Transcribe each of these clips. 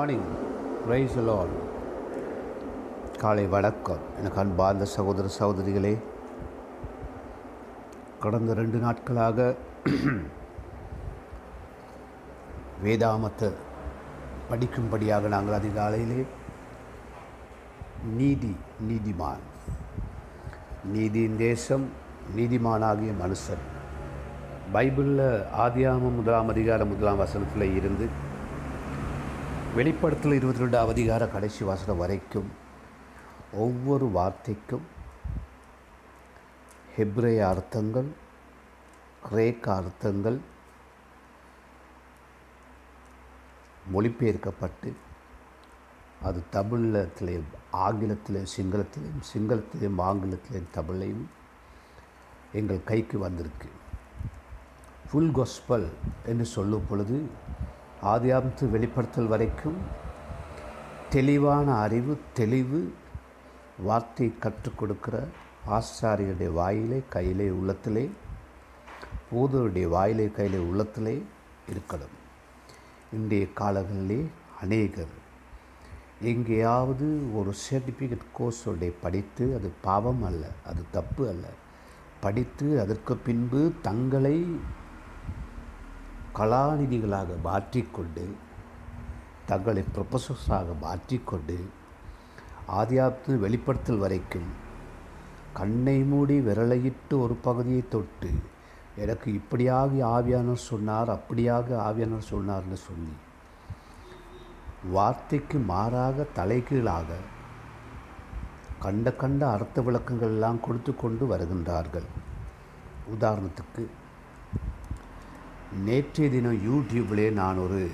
Morning rice அலால் காலை வணக்கம். எனக்கு அன்பார்ந்த சகோதர சகோதரிகளே கடந்த ரெண்டு நாட்களாக வேதாமத்தை படிக்கும்படியாக நாங்கள் அதிகாலையிலே நீதி நீதிமான். நீதியின் தேசம் நீதிமானாகிய மனுஷன். பைபிளில் ஆதியாமம் முதலாம் அதிகாரம் முதலாம் வசனத்தில் இருந்து வெளிப்படத்தில் இருபத்தி ரெண்டாம் அதிகார கடைசி வாசனம் வரைக்கும் ஒவ்வொரு வார்த்தைக்கும் ஹெப்ரேய அர்த்தங்கள் கிரேக்க அர்த்தங்கள் மொழிபெயர்க்கப்பட்டு அது தமிழத்திலேயும் ஆங்கிலத்திலேயும் சிங்களத்திலையும் சிங்களத்திலையும் ஆங்கிலத்திலையும் தமிழையும் எங்கள் கைக்கு வந்திருக்கு. ஃபுல் கொஸ்பல் என்று சொல்லும் பொழுது ஆதியாமத்து வெளிப்படுத்தல் வரைக்கும் தெளிவான அறிவு தெளிவு வார்த்தை கற்றுக் கொடுக்கிற ஆசாரியருடைய வாயிலே கையிலே உள்ளத்திலே போதருடைய வாயிலே கையிலே உள்ளத்திலே இருக்கணும். இன்றைய காலங்களிலே அநேகர் எங்கேயாவது ஒரு சர்டிஃபிகேட் கோர்ஸோடைய படித்து அது பாவம் அல்ல அது தப்பு அல்ல. படித்து அதற்கு பின்பு தங்களை கலாநிதிகளாக மாற்றிக்கொண்டு தங்களை ப்ரொஃபஸர்ஸாக மாற்றிக்கொண்டு ஆதியாத்து வெளிப்படுத்தல் வரைக்கும் கண்ணை மூடி விரலையிட்டு ஒரு பகுதியை தொட்டு எனக்கு இப்படியாக ஆவியானவர் சொன்னார் அப்படியாக ஆவியானவர் சொன்னார்னு சொல்லி வார்த்தைக்கு மாறாக தலைகீழாக கண்ட கண்ட அர்த்த விளக்கங்கள் எல்லாம் கொடுத்து கொண்டு வருகின்றார்கள். உதாரணத்துக்கு நேற்றைய தினம் யூடியூப்லேயே நான் ஒரு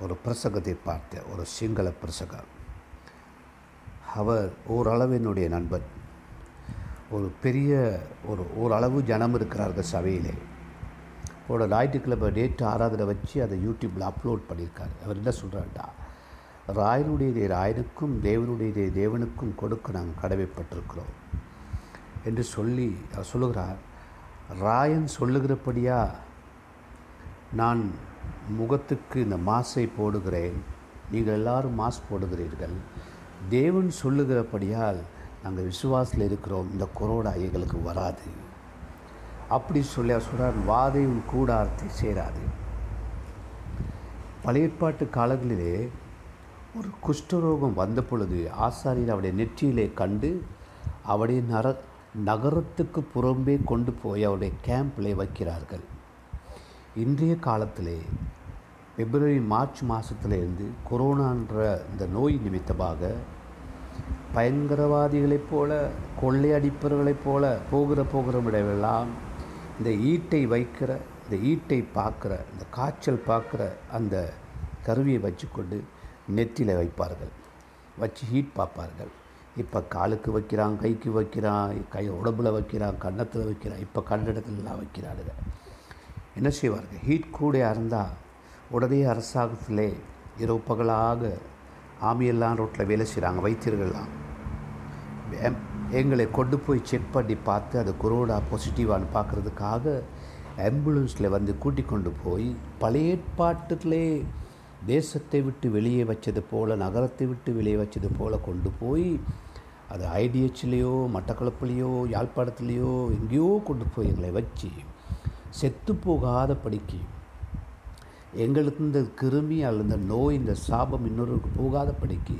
ஒரு பிரசங்கத்தை பார்த்தேன் ஒரு சிங்கள பிரசங்கம். அவர் ஓரளவு என்னுடைய நண்பர் ஒரு பெரிய ஒரு ஓரளவு ஜனம் இருக்கிறார்கள் சபையிலே. அவரோட ஞாயிற்றுக்கிழமை நேற்று ஆராதனை வச்சு அதை யூடியூப்பில் அப்லோட் பண்ணியிருக்காரு. அவர் என்ன சொல்கிறாருடா ராயனுடைய ராயனுக்கும் தேவனுடைய தேவனுக்கும் கொடுக்க நாங்கள் கடமைப்பட்டிருக்கிறோம். என்று சொல்லி அவர் சொல்லுகிறார் ராயன் சொல்லுகிறபடியாக நான் முகத்துக்கு இந்த மாஸை போடுகிறேன். நீங்கள் எல்லாரும் மாஸ் போடுகிறீர்கள். தேவன் சொல்லுகிறபடியால் நாங்கள் விசுவாசத்தில் இருக்கிறோம். இந்த கொரோனா எங்களுக்கு வராது. அப்படி சொல்லி சொல்கிறார் வாதை உன் கூடாரத்தை சேராது. பழைய ஏற்பாட்டு காலங்களிலே ஒரு குஷ்டரோகம் வந்த பொழுது ஆசாரியர் அவருடைய நெற்றியிலே கண்டு அவருடைய நர நகரத்துக்கு புறம்பே கொண்டு போய் அவருடைய கேம்பில் வைக்கிறார்கள். இன்றைய காலத்திலே பிப்ரவரி மார்ச் மாதத்துலேருந்து கொரோனான்ற இந்த நோய் நிமித்தமாக பயங்கரவாதிகளைப் போல கொள்ளையடிப்பவர்களைப் போல போகிற போகிற இடமெல்லாம் இந்த ஈட்டை வைக்கிற இந்த ஈட்டை பார்க்குற இந்த காய்ச்சல் பார்க்குற அந்த கருவியை வச்சுக்கொண்டு நெத்தியில் வைப்பார்கள். வச்சு ஹீட் பார்ப்பார்கள். இப்போ காலுக்கு வைக்கிறான் கைக்கு வைக்கிறான் கை உடம்புல வைக்கிறான் கன்னத்தில் வைக்கிறான் இப்போ கன்னடத்துலலாம் வைக்கிறானுங்க. என்ன செய்வார்கள்? ஹீட் கூட இருந்தால் உடனே அரசாங்கத்திலே இரவு பகலாக ஆமியெல்லாம் ரோட்டில் வேலை செய்கிறாங்க வைத்தியர்கள்லாம். எங்களை கொண்டு போய் செக் பண்ணி பார்த்து அது கொரோனா பாசிட்டிவான்னு பார்க்குறதுக்காக ஆம்புலன்ஸில் வந்து கூட்டி கொண்டு போய் பழைய ஏற்பாட்டுகளே தேசத்தை விட்டு வெளியே வச்சது போல் நகரத்தை விட்டு வெளியே வச்சது போல் கொண்டு போய் அது ஐடிஹெச்லேயோ மட்டக்களப்புலேயோ யாழ்ப்பாணத்துலேயோ எங்கேயோ கொண்டு போய் எங்களை வச்சு செத்து போகாத படிக்கு. எங்களுக்கு இந்த கிருமி அல்லது இந்த நோய் இந்த சாபம் இன்னொருக்கு போகாத படிக்கு.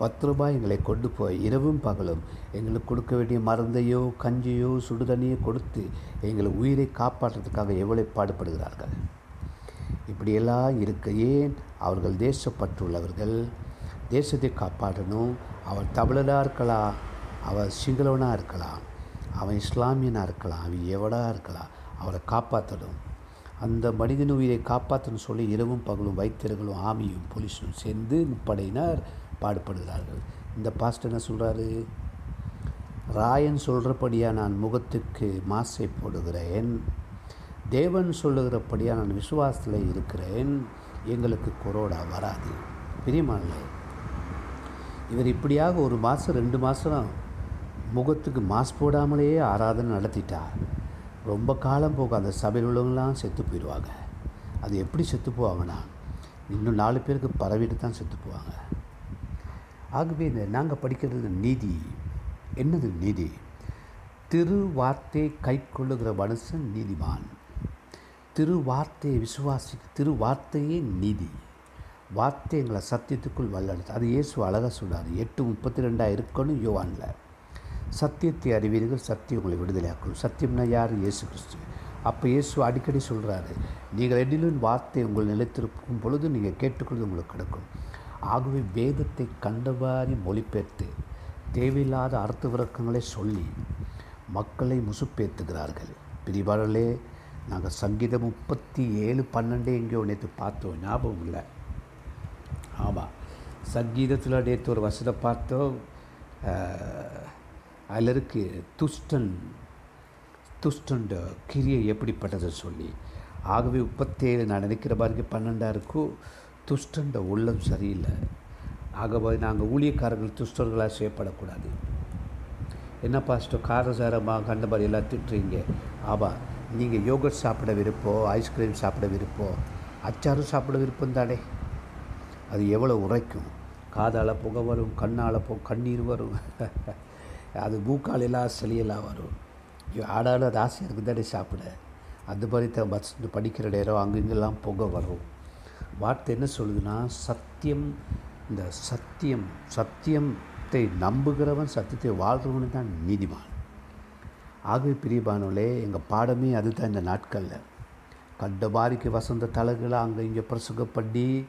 பத்து ரூபாய் எங்களை கொண்டு போய் இரவும் பகலும் எங்களுக்கு கொடுக்க வேண்டிய மருந்தையோ கஞ்சியோ சுடுதண்ணியோ கொடுத்து எங்களை உயிரை காப்பாற்றுறதுக்காக எவ்வளோ பாடுபடுகிறார்கள்? இப்படியெல்லாம் இருக்க ஏன் அவர்கள் தேசப்பற்றுள்ளவர்கள்? தேசத்தை காப்பாற்றணும். அவன் தமிழனாக இருக்கலாம் அவன் சிங்களவனாக இருக்கலாம் அவன் இஸ்லாமியனாக இருக்கலாம் அவன் எவடாக இருக்கலாம் அவரை காப்பாற்றணும் அந்த மனிதன் உயிரை காப்பாற்றணும் சொல்லி இரவும் பகலும் வைத்தியர்களும் ஆமியும் போலீஸும் சேர்ந்து முப்படையினர் பாடுபடுகிறார்கள். இந்த பாஸ்ட் என்ன சொல்கிறாரு ராயன் சொல்கிறபடியாக நான் முகத்துக்கு மாசை போடுகிறேன். தேவன் சொல்லுகிறபடியாக நான் விசுவாசத்தில் இருக்கிறேன். எங்களுக்கு கொரோனா வராது. பிரியமானே இவர் இப்படியாக ஒரு மாதம் ரெண்டு மாதம் முகத்துக்கு மாஸ் போடாமலேயே ஆராதனை நடத்திட்டார். ரொம்ப காலம் போக அந்த சபையில் உள்ளவங்களாம் செத்து போயிடுவாங்க. அது எப்படி செத்து போவாங்கன்னா இன்னும் நாலு பேருக்கு பரவிட்டு தான் செத்து போவாங்க. ஆகவே இந்த நாங்கள் படிக்கிறது நீதி. என்னது நீதி? திரு வார்த்தை கை கொள்ளுகிற மனுஷன் நீதிமான். திரு வார்த்தையை விசுவாசி திரு வார்த்தையே நீதி. வார்த்தை எங்களை சத்தியத்துக்குள் வல்லெடுத்து அது இயேசு அழகாக சொன்னார் எட்டு முப்பத்தி ரெண்டாக இருக்கணும் யோவானில். சத்தியத்தை அறிவீர்கள் சத்தியம் உங்களை விடுதலையாக்கும். சத்தியம்னா யார்? இயேசு கிறிஸ்து. அப்போ இயேசு அடிக்கடி சொல்கிறாரு நீங்கள் எதிலும் வார்த்தை உங்கள் நிலைத்திருக்கும் பொழுது நீங்கள் கேட்டுக்கொள்வது உங்களுக்கு கிடைக்கும். ஆகவே வேதத்தை கண்டவாரி மொழிபெயர்த்து தேவையில்லாத அர்த்த விளக்கங்களை சொல்லி மக்களை முசுப்பேற்றுகிறார்கள் பிரிவாளர்களே நாங்கள் சங்கீதம் முப்பத்தி ஏழு பன்னெண்டு எங்கேயோ நேற்று பார்த்தோம். ஞாபகம் இல்லை. ஆமாம் சங்கீதத்தில் நேற்று ஒரு வசதை பார்த்தோம். அதில் இருக்கு துஷ்டன் துஷ்டண்ட கிரியை எப்படிப்பட்டது சொல்லி. ஆகவே முப்பத்தேழு நான் நினைக்கிற பாருங்க பன்னெண்டாக இருக்கும் துஷ்டண்ட உள்ளம் சரியில்லை. ஆகவே நாங்கள் ஊழியக்காரர்கள் துஷ்டர்களாக செய்யப்படக்கூடாது என்ன பாஸ்டர் காரசாரமாக கண்ட மாதிரி எல்லாம் திட்டுறீங்க. ஆமாம் நீங்கள் யோகர்ட் சாப்பிட விருப்பம் ஐஸ்கிரீம் சாப்பிட விருப்பம் அச்சாரும் சாப்பிட விருப்பம் தானே? அது எவ்வளோ உரைக்கும். காதால் புகை வரும் கண்ணால் போ கண்ணீர் வரும். அது பூக்காலெல்லாம் சளியெல்லாம் வரும். ஐயோ, ஆடாலும் அது ஆசையாக இருக்குது தானே சாப்பிட. அந்த மாதிரி தான் பஸ் படிக்கிற நேரம் அங்கங்கெல்லாம் புகை வரும். வார்த்தை என்ன சொல்லுதுன்னா சத்தியம் இந்த சத்தியம் சத்தியத்தை நம்புகிறவன் சத்தியத்தை வாழ்கிறவனு தான் நீதிமான். ஆகவே பிரியபானோலே எங்கள் பாடமே அதுதான் இந்த நாட்களில். கண்ட மாதிரிக்கு வசந்த தலைகளை அங்கே இங்கே பிரசுகப்படி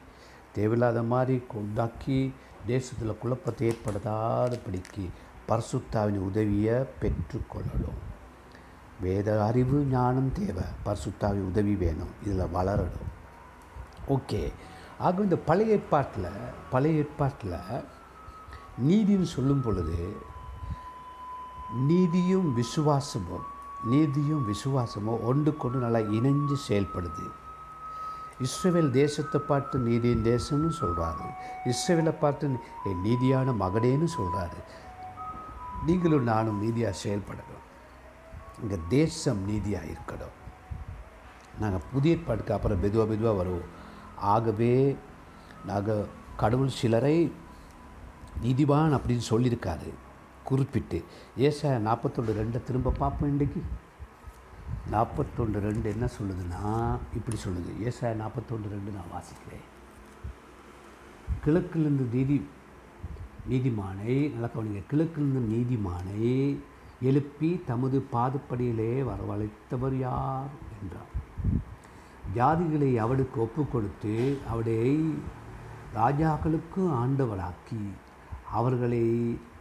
தேவையில்லாத மாதிரி உண்டாக்கி தேசத்தில் குழப்பத்தை ஏற்படுத்தாதபடிக்கு பர்சுத்தாவின் உதவியை பெற்றுக்கொள்ளணும். வேத அறிவு ஞானம் தேவை பர்சுத்தாவின் உதவி வேணும். இதில் வளரணும். ஓகே. ஆக இந்த பழைய ஏற்பாட்டில் பழைய ஏற்பாட்டில் நீதின்னு சொல்லும் பொழுது நீதியும் விசுவாசமும் நீதியும் விசுவாசமும் ஒன்றுக்கொண்டு நல்லா இணைஞ்சு செயல்படுது. இஸ்ரேல் தேசத்தை பார்த்து நீதியின் தேசம்னு சொல்கிறாரு இஸ்ரேலை பார்த்து நீதியான மகனேன்னு சொல்கிறாரு நீங்களும் நானும் நீதியாக செயல்படணும். இங்கே தேசம் நீதியாக இருக்கணும். நாங்கள் புதிய பாட்டுக்கு அப்புறம் மெதுவாக மெதுவாக வருவோம். ஆகவே நாங்கள் கடவுள் சிலரை நீதிவான் அப்படின்னு சொல்லியிருக்காரு. குறிப்பிட்டு. ஏசா நாற்பத்தொன்று ரெண்டை திரும்ப பார்ப்போம் இன்றைக்கு நாற்பத்தொன்று ரெண்டு என்ன சொல்லுதுன்னா இப்படி சொல்லுது. ஏசா நாற்பத்தொன்று ரெண்டு நான் வாசிக்கிறேன். கிழக்கிலிருந்து நீதி நீதிமானை நல்லா கவனிங்க கிழக்கிலிருந்து நீதிமானை எழுப்பி தமது பாதுப்படியிலே வரவழைத்தவர் யார்? என்றார். ஜாதிகளை அவளுக்கு ஒப்பு கொடுத்து அவளை ராஜாக்களுக்கு ஆண்டவராக்கி அவர்களை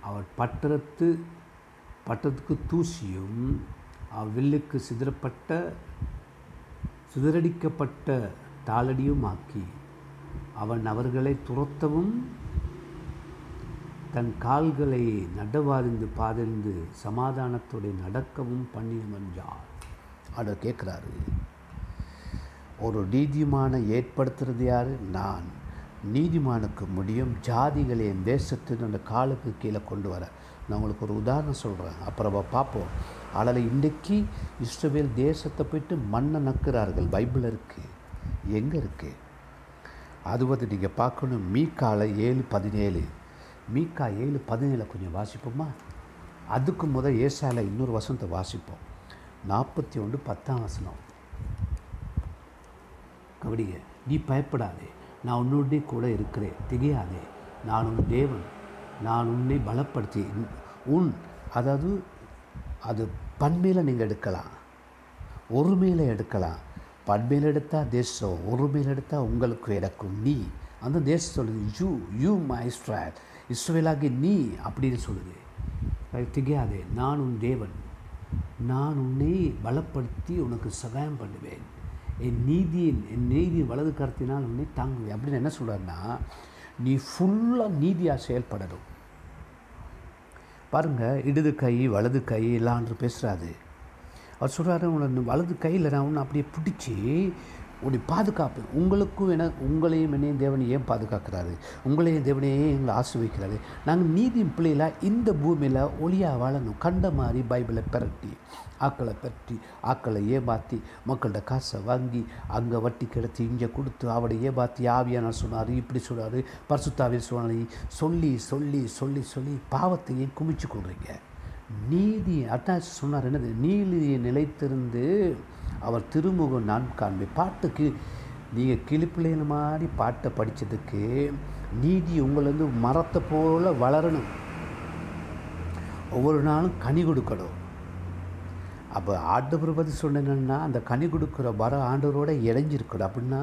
அவர் பட்டணத்து பட்டத்துக்கு தூசியும் அவ்வில்லுக்கு சிதறப்பட்ட சிதறடிக்கப்பட்ட தாளடியும் ஆக்கி அவன் அவர்களை துரத்தவும் தன் கால்களை நடவாரிந்து பாதிர்ந்து சமாதானத்தோடு நடக்கவும் பண்ணியவன் யார்? அதை கேட்குறாரு. ஒரு நீதிமான ஏற்படுத்துறது யார்? நான். நீதிமானுக்கு முடியும். ஜாதிகளை என் தேசத்தின் அந்த காலுக்கு கீழே கொண்டு வர. நான் உங்களுக்கு ஒரு உதாரணம் சொல்கிறேன் அப்புறம் பார்ப்போம். அதில் இன்றைக்கி இஸ்ரவேல் தேசத்தை போயிட்டு மண்ணை நக்குறார்கள். பைபிள் இருக்குது எங்கே இருக்குது அது வந்து நீங்கள் பார்க்கணும். மீக்கால ஏழு பதினேழு. மீக்கா ஏழு பதினேழு கொஞ்சம் வாசிப்போமா? அதுக்கு முதல் ஏசால இன்னொரு வசனத்தை வாசிப்போம். நாற்பத்தி ஒன்று பத்தாம் வசனம். கபடிங்க நீ பயப்படாதே நான் உன்னோடே கூட இருக்கிறேன் திகையாதே. நான் உன் தேவன் நான் உன்னை பலப்படுத்தி உன் அதாவது அது பண்மையில் நீங்கள் எடுக்கலாம். ஒருமையில் எடுக்கலாம். பண்மையில் எடுத்தால் தேசம் ஒருமையில் எடுத்தால் உங்களுக்கு எனக்கும் நீ. அந்த தேசம் சொல்லுது யூ யூ மை ஸ்ட்ராட் இஸ்ரேலாகி நீ அப்படின்னு சொல்லுது. அது திகையாதே நான் உன் தேவன். நான் உன்னை பலப்படுத்தி உனக்கு சகாயம் பண்ணுவேன். என் நீதியின் என் நீதியின் வலது கருத்தினால் உன்னை தாங்குவேன். அப்படின்னு என்ன சொல்கிறாருன்னா நீ ஃபுல்லாக நீதியாக செயல்படணும். பாருங்கள் இடது கை வலது கை எல்லான்று பேசுகிறாரு அவர் சொல்கிறாரு உன்னை வலது கையில் நான் உன்னை அப்படியே பிடிச்சி உடைய பாதுகாப்பு உங்களுக்கும் என உங்களையும் என்னையும் தேவன் ஏன் பாதுகாக்கிறாரு? உங்களையும் தேவனையே எங்களை ஆசிர்வதிக்கிறாரு நாங்கள் நீதியின் பிள்ளைகளாக இந்த பூமியில் ஒளியாக வாழணும். கண்ட மாதிரி பைபிளை பிரட்டி ஆக்களை பற்றி ஆக்களை ஏமாற்றி மக்கள்கிட்ட காசை வாங்கி அங்கே வட்டி கிடத்தி இங்கே கொடுத்து அவளை ஏமாற்றி ஆவியானார் சொன்னார் இப்படி சொன்னார் பரிசுத்தாவிய சொன்னார் சொல்லி சொல்லி சொல்லி சொல்லி பாவத்தையே குமிச்சு கொள்றீங்க? நீதி அட்டாச் சொன்னார் என்னது? நீதியை நிலைத்திருந்து அவர் திருமுகம் நான் காண்பை பாட்டுக்கு நீங்கள் கிளிப்பிள்ளைகள் மாதிரி பாட்டை படித்ததுக்கு நீதி உங்களேருந்து மரத்தை போல வளரணும். ஒவ்வொரு நாளும் கனி கொடுக்கணும். அப்போ ஆண்டவர் பற்றி சொன்னேன்னா அந்த கனி கொடுக்குற வர ஆண்டவரோட இணைஞ்சிருக்கணும். அப்படின்னா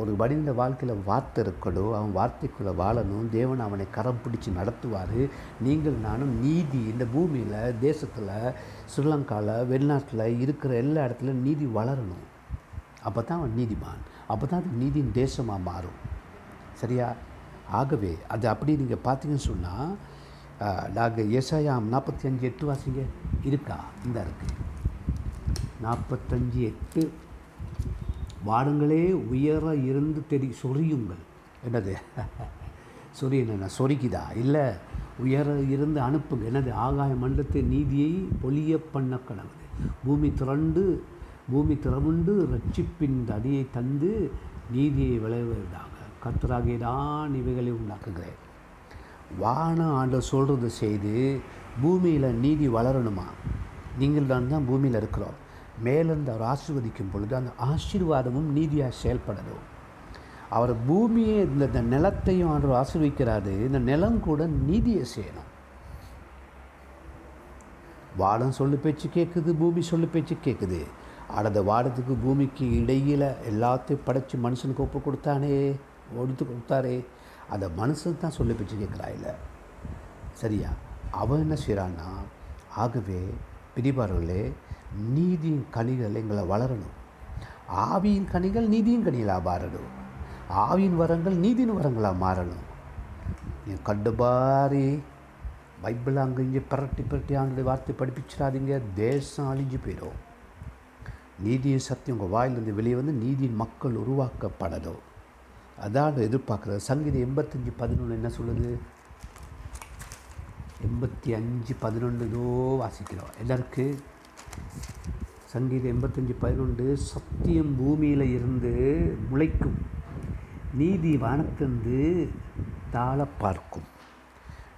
ஒரு மனித வாழ்க்கையில் வார்த்தை இருக்கணும் அவன் வார்த்தைக்குள்ளே வாழணும் தேவன் அவனை கரம் பிடிச்சி நடத்துவார். நீங்கள் நானும் நீதி இந்த பூமியில் தேசத்தில் ஸ்ரீலங்காவில் வெளிநாட்டில் இருக்கிற எல்லா இடத்துலையும் நீதி வளரணும். அப்போ தான் அவன் நீதிமான். அப்போ தான் அது நீதியின் தேசமாக மாறும். சரியா? ஆகவே அது அப்படி நீங்கள் பார்த்தீங்கன்னு சொன்னால் நாங்கள் ஏசாயாம் நாற்பத்தி அஞ்சு எட்டு வாசிங்க. இருக்கா? இந்த இருக்குது நாற்பத்தஞ்சு எட்டு. வாடுங்களே உயர இருந்து தெரி சொரியுங்கள். என்னது? சொரி என்ன சொரிக்குதா? இல்லை உயர இருந்து அனுப்புங்க என்னது? ஆகாய மண்டலத்தை நீதியை பொலிய பண்ண கடவுது பூமி திரண்டு பூமி திறமுண்டு ரட்சிப்பின் அடியை தந்து நீதியை விளைவதாக கத்தராகிய தான் இவைகளை உண்டாக்குகிறேன். வான ஆண்டு சொல்கிறது செய்து பூமியில் நீதி வளரணுமா? நீங்கள் தான் தான் பூமியில் இருக்கிறோம். மேலிருந்து அவர் ஆசிர்வதிக்கும் பொழுது அந்த ஆசீர்வாதமும் நீதியாக செயல்படணும் அவர் பூமியை இந்த நிலத்தையும் அவர் ஆசிர்விக்கிறாரு. இந்த நிலம் கூட நீதியை செய்யணும். வாடம் சொல்லு பேச்சு கேட்குது பூமி சொல்லு பேச்சு கேட்குது அந்த வாடத்துக்கு பூமிக்கு இடையில் எல்லாத்தையும் படைச்சி மனுஷனுக்கு ஒப்பு கொடுத்தானே ஒடுத்து கொடுத்தாரே. அந்த மனுஷன் தான் சொல்லி பேச்சு கேட்குறா இல்லை. சரியா? அவன் என்ன செய்கிறான்னா ஆகவே பிரிபார்களே நீதியின் கனிகள் எங்களை வளரணும். ஆவியின் கனிகள் நீதியின் கனிகளாக மாறணும். ஆவியின் வரங்கள் நீதியின் வரங்களாக மாறணும். நீ கண்டுபாரி பைபிள் அங்கே இங்கே பிரட்டி பிரட்டி ஆண்டு வார்த்தை படிப்பிச்சிடாதீங்க. தேசம் அழிஞ்சு போயிடும். நீதியின் சத்தியம் உங்கள் வாயிலிருந்து வெளியே வந்து நீதியின் மக்கள் உருவாக்கப்படணும். அதான் எதிர்பார்க்குறது. சங்கீதம் எண்பத்தஞ்சு பதினொன்று என்ன சொல்லுது? எண்பத்தி அஞ்சு பதினொன்று ஏதோ வாசிக்கிறோம். எல்லாருக்கு சங்கீதம் எண்பத்தஞ்சு பதினொன்று சத்தியம் பூமியில் இருந்து முளைக்கும் நீதி வானத்திலிருந்து தாழ பார்க்கும்.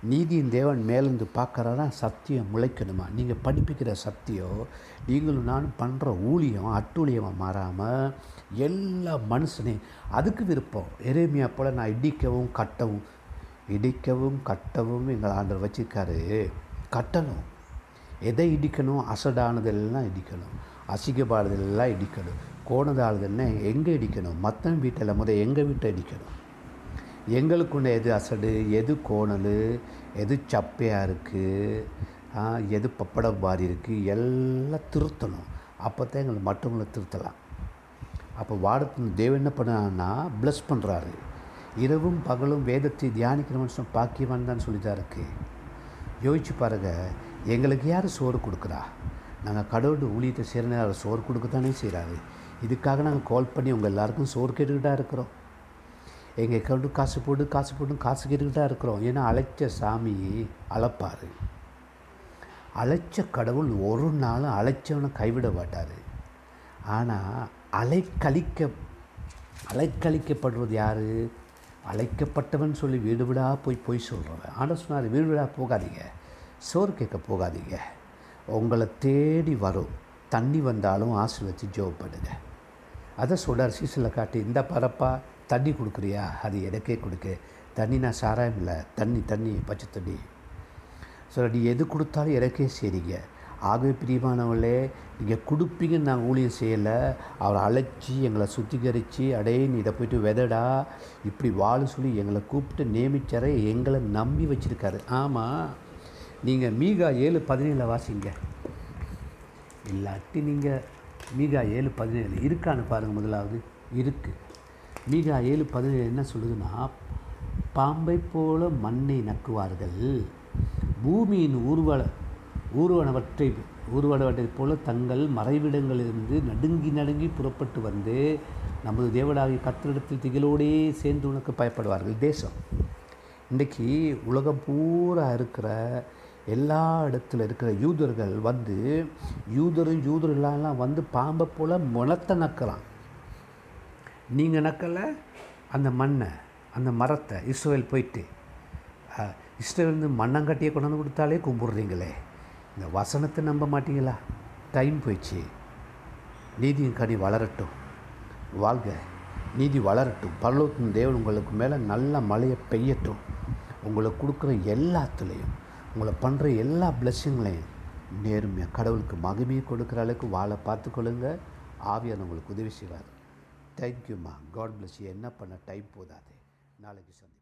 நீதியின் தேவன் மேலேருந்து பார்க்குறாரா? சத்தியம் முளைக்கணுமா? நீங்கள் படிப்பிக்கிற சத்தியம் நீங்களும் நான் பண்ணுற ஊழியம் அட்டூழியமாக மாறாமல் எல்லா மனுஷனையும் அதுக்கு விருப்பம். எரேமியா போல் நான் இடிக்கவும் கட்டவும் இடிக்கவும் கட்டவும் எங்கள் ஆண்டவர் வச்சிருக்காரு. கட்டணும். எதை இடிக்கணும்? அசடானதெல்லாம் இடிக்கணும். அசிங்கப்பாடுதெல்லாம் இடிக்கணும். கோணதாளுதல்னா எங்கே இடிக்கணும்? மற்றவன் வீட்டில் முதல் எங்கள் வீட்டை இடிக்கணும்? எங்களுக்குள்ள எது அசடு? எது கோணல்? எது சப்பையாக இருக்குது எது பப்படம் பாரி இருக்குது எல்லாம் திருத்தணும். அப்போ தான் எங்களை மற்றவங்களை திருத்தலாம். அப்போ வாடத்து தேவன் என்ன பண்ணான்னா ப்ளஸ் பண்ணுறாரு இரவும் பகலும் வேதத்தை தியானிக்கிற மனுஷன் பாக்கியவான் தான் சொல்லி தான் இருக்குது யோசிச்சு பாருங்கள் எங்களுக்கு யார் சோறு கொடுக்குறா? நாங்கள் கடவுள் ஊழியத்தை சேர்ந்து அவர் சோறு கொடுக்க தானே செய்கிறாரு இதுக்காக நாங்கள் கால் பண்ணி உங்கள் எல்லாருக்கும் சோறு கேட்டுக்கிட்டா இருக்கிறோம். எங்கள் அக்கௌண்ட்டு காசு போட்டு காசு போட்டு காசு கேட்டுக்கிட்டா இருக்கிறோம். ஏன்னா அழைச்ச சாமி அழைப்பார். அழைச்ச கடவுள் ஒரு நாளும் அழைச்சவனை கைவிட மாட்டார். ஆனால் அலைக்கழிக்க அலைக்கழிக்கப்படுறது யார்? அழைக்கப்பட்டவன் சொல்லி வீடு வீடாக போய் போய் சொல்கிறவன் ஆனால் சொன்னார் வீடு வீடாக போகாதீங்க. சோறு கேட்க போகாதீங்க. உங்களை தேடி வரும். தண்ணி வந்தாலும் ஆசீர்வச்சு ஜோப் பண்ணுங்க. அதை சொல்கிறார் சீசனில் காட்டி இந்த பரப்பா தண்ணி கொடுக்குறியா? அது எனக்கே கொடுக்கு. தண்ணி நான் சாராயம் இல்லை. தண்ணி தண்ணி பச்சை தண்ணி. சொல்ல நீ எது கொடுத்தாலும் எனக்கே சரிங்க ஆகவே பிரியமானவர்களே நீங்கள் கொடுப்பீங்கன்னு நாங்கள் ஊழியம் செய்யலை. அவரை அழைச்சி எங்களை சுத்திகரித்து அடே நீ இதை போயிட்டு விதடா. இப்படி வாழ சொல்லி எங்களை கூப்பிட்டு நியமிச்சார எங்களை நம்பி வச்சுருக்காரு. ஆமாம் நீங்கள் மீகா ஏழு பதினேழில் வாசிங்க. இல்லாட்டி நீங்கள் மீகா ஏழு பதினேழு இருக்கான்னு பாருங்கள் முதலாவது. இருக்குது மீகா ஏழு பதினேழு என்ன சொல்லுதுன்னா பாம்பை போல மண்ணை நக்குவார்கள். பூமியின் ஊர்வல ஊர்வனவற்றை ஊர்வனவற்றைப் போல தங்கள் மறைவிடங்களிலிருந்து நடுங்கி நடுங்கி புறப்பட்டு வந்து நமது தேவனாகிய கத்திரிடத்தில் திகிலோடே சேர்ந்து உனக்கு பயப்படுவார்கள். தேசம். இன்றைக்கி உலகம் பூரா இருக்கிற எல்லா இடத்துல இருக்கிற யூதர்கள் வந்து யூதரும் யூதர்களெல்லாம் வந்து பாம்பை போல் முளத்தை நக்கலாம் நீங்கள் நக்கலை? அந்த மண்ணை அந்த மரத்தை இஸ்ரேல் போயிட்டு அஹ், மண்ணங்கட்டியை கொண்டு வந்து கொடுத்தாலே கும்பிட்றீங்களே. இந்த வசனத்தை நம்ப மாட்டீங்களா? டைம் போயிடுச்சு. நீதியின் கனி வளரட்டும். வாழ்க. நீதி வளரட்டும். பல்லோத்தின் தேவன் உங்களுக்கு மேலே நல்ல மழையை பெய்யட்டும். உங்களுக்கு கொடுக்குற எல்லாத்துலேயும். உங்களை பண்ணுற எல்லா பிளஸ்ஸிங்களையும் நேர்மையாக கடவுளுக்கு மகிமையை கொடுக்குற அளவுக்கு வாழை பார்த்துக்கொள்ளுங்க. ஆவியான உங்களுக்கு உதவி செய்வார். தேங்க்யூம்மா காட் பிளஸ் என்ன பண்ண? டைம் போதாது. நாளைக்கு சந்தி